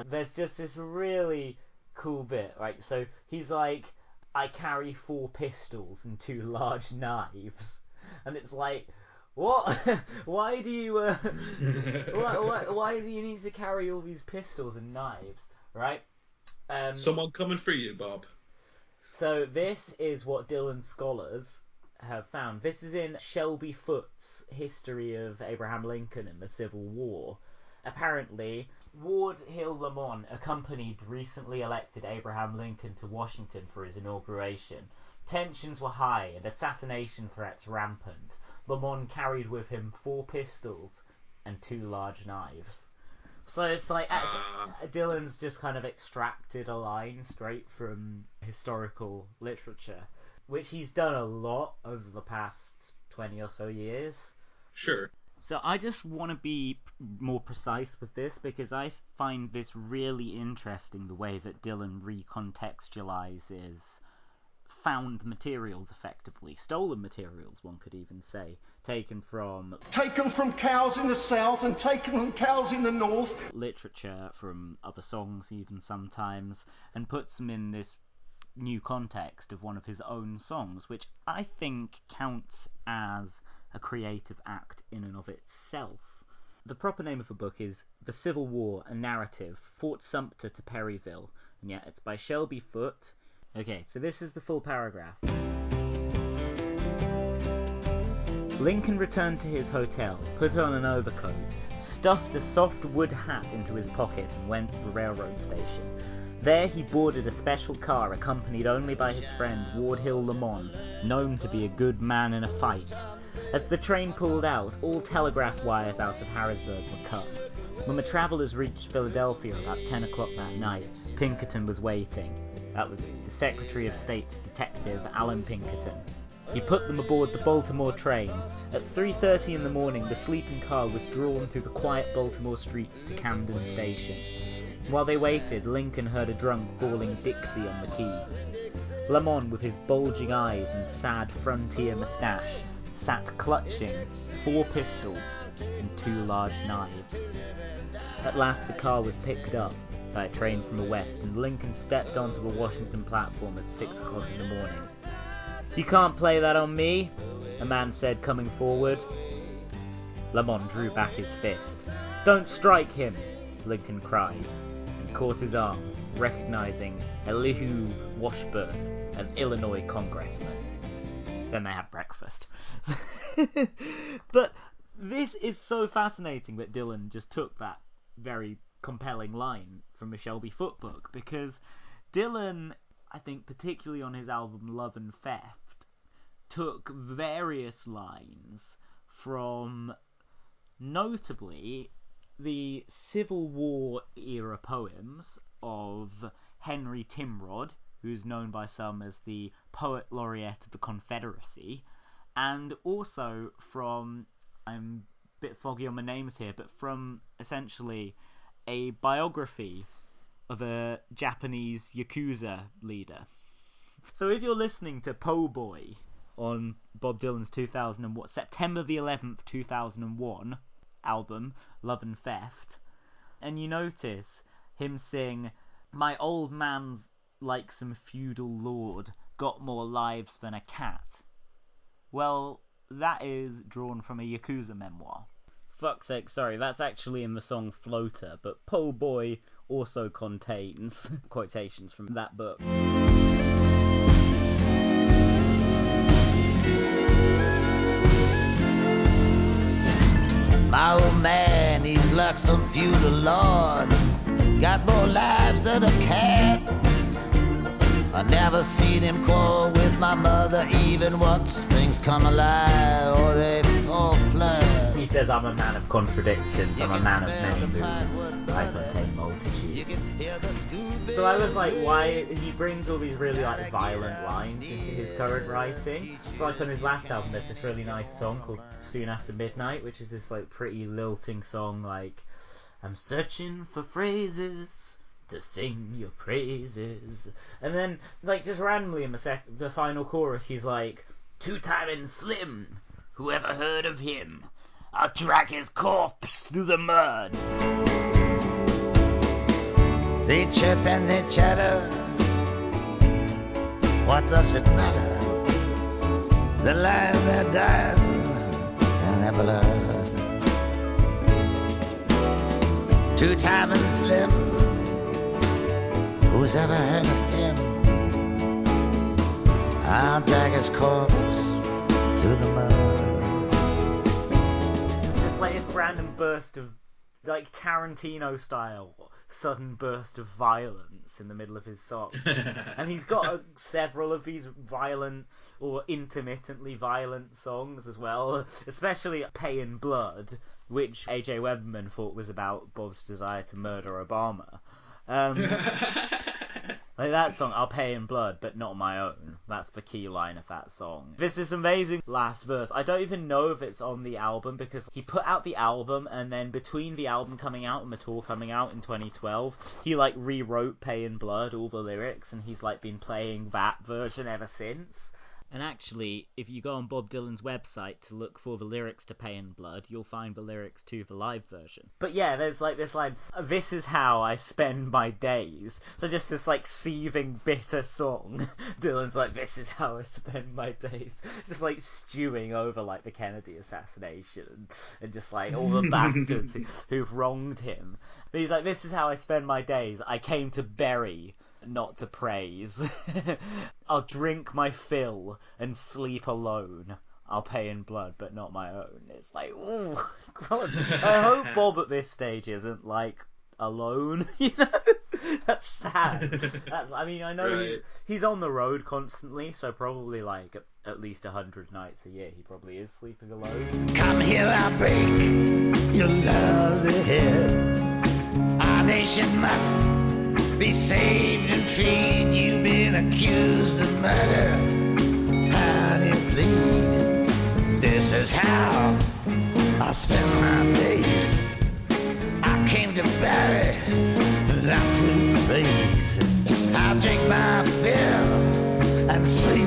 And there's just this really cool bit, right? So he's like, I carry four pistols and two large knives. And it's like, what? why do you, uh, why, why, why do you need to carry all these pistols and knives, right? Um, Someone coming for you, Bob. so this is what Dylan scholars have found. This is in Shelby Foote's History of Abraham Lincoln and the Civil War. Apparently, Ward Hill Lamont accompanied recently elected Abraham Lincoln to Washington for his inauguration. Tensions were high and assassination threats rampant. Lamont carried with him four pistols and two large knives. So it's like as- Ah. Dylan's just kind of extracted a line straight from historical literature, which he's done a lot over the past 20 or so years. Sure. So I just want to be more precise with this because I find this really interesting the way that Dylan recontextualizes found materials effectively, stolen materials, one could even say, taken from Taken from cows in the south and taken from cows in the north. literature, from other songs, even sometimes, and puts them in this new context of one of his own songs, which I think counts as a creative act in and of itself. The proper name of the book is The Civil War, a Narrative, Fort Sumter to Perryville, and yet it's by Shelby Foote. Okay, so this is the full paragraph. Lincoln returned to his hotel, put on an overcoat, stuffed a soft wood hat into his pocket, and went to the railroad station. There he boarded a special car accompanied only by his friend Ward Hill Lamont, known to be a good man in a fight. As the train pulled out, all telegraph wires out of Harrisburg were cut. When the travellers reached Philadelphia about 10 o'clock that night, Pinkerton was waiting. That was the Secretary of State's detective, Allan Pinkerton. He put them aboard the Baltimore train. At 3:30 in the morning, the sleeping car was drawn through the quiet Baltimore streets to Camden Station. While they waited, Lincoln heard a drunk bawling Dixie on the quay. Lamont, with his bulging eyes and sad frontier moustache, sat clutching four pistols and two large knives. At last, the car was picked up by a train from the west, and Lincoln stepped onto the Washington platform at six o'clock in the morning. You can't play that on me, a man said, coming forward. Lamont drew back his fist. Don't strike him, Lincoln cried, caught his arm, recognizing Elihu Washburne, an Illinois congressman. Then they had breakfast. but this is so fascinating that Dylan just took that very compelling line from a Shelby Foote book because Dylan, I think, particularly on his album Love and Theft, took various lines from notably the Civil War era poems of Henry Timrod, who's known by some as the poet laureate of the Confederacy, and also from I'm a bit foggy on my names here, but from essentially a biography of a Japanese yakuza leader. So if you're listening to Po Boy on Bob Dylan's 2001 September the 11th 2001 album Love and Theft and you notice him sing my old man's like some feudal lord got more lives than a cat. Well that is drawn from a yakuza memoir. Fuck's sake sorry that's actually in the song floater but po boy also contains quotations from that book My old man, he's like some feudal lord. Got more lives than a cat. I never seen him quarrel with my mother even once. Things come alive or they fall flat. He says, I'm a man of contradictions, I'm a man of many moods, I contain multitudes. So I was like, why? He brings all these really like violent lines into his current writing. It's like on his last album, there's this really nice song called Soon After Midnight, which is this like pretty lilting song like, I'm searching for phrases to sing your praises. And then, like, just randomly in the sec- the final chorus, he's like, Two-Timing Slim, whoever heard of him? I'll drag his corpse through the mud. They chirp and they chatter. What does it matter? The lion they're dying in their blood. Two-Timing Slim. Who's ever heard of him? I'll drag his corpse through the random burst of, like Tarantino style, sudden burst of violence in the middle of his song. and he's got uh, several of these violent or intermittently violent songs as well, especially Pay in Blood, which AJ Weberman thought was about Bob's desire to murder Obama. Um, like that song, I'll pay in blood, but not my own. That's the key line of that song. This is amazing last verse. I don't even know if it's on the album because he put out the album and then between the album coming out and the tour coming out in 2012, he like rewrote Pay in Blood, all the lyrics, and he's like been playing that version ever since. And actually, if you go on Bob Dylan's website to look for the lyrics to Pay in Blood, you'll find the lyrics to the live version. But yeah, there's like this line, this is how I spend my days. So just this like seething, bitter song. Dylan's like, this is how I spend my days. Just like stewing over like the Kennedy assassination and just like all the bastards who, who've wronged him. But he's like, this is how I spend my days. I came to bury not to praise. I'll drink my fill and sleep alone. I'll pay in blood, but not my own. It's like, ooh, God. I hope Bob at this stage isn't like alone. You know, that's sad. That, I mean, I know Right. he's, he's on the road constantly, so probably like at, at least a hundred nights a year, he probably is sleeping alone. Come here, I break your love's ahead. Our nation must be saved and freed. You've been accused of murder. How do you plead? This is how I spend my days. I came to bury, not to praise. I drink my fill and sleep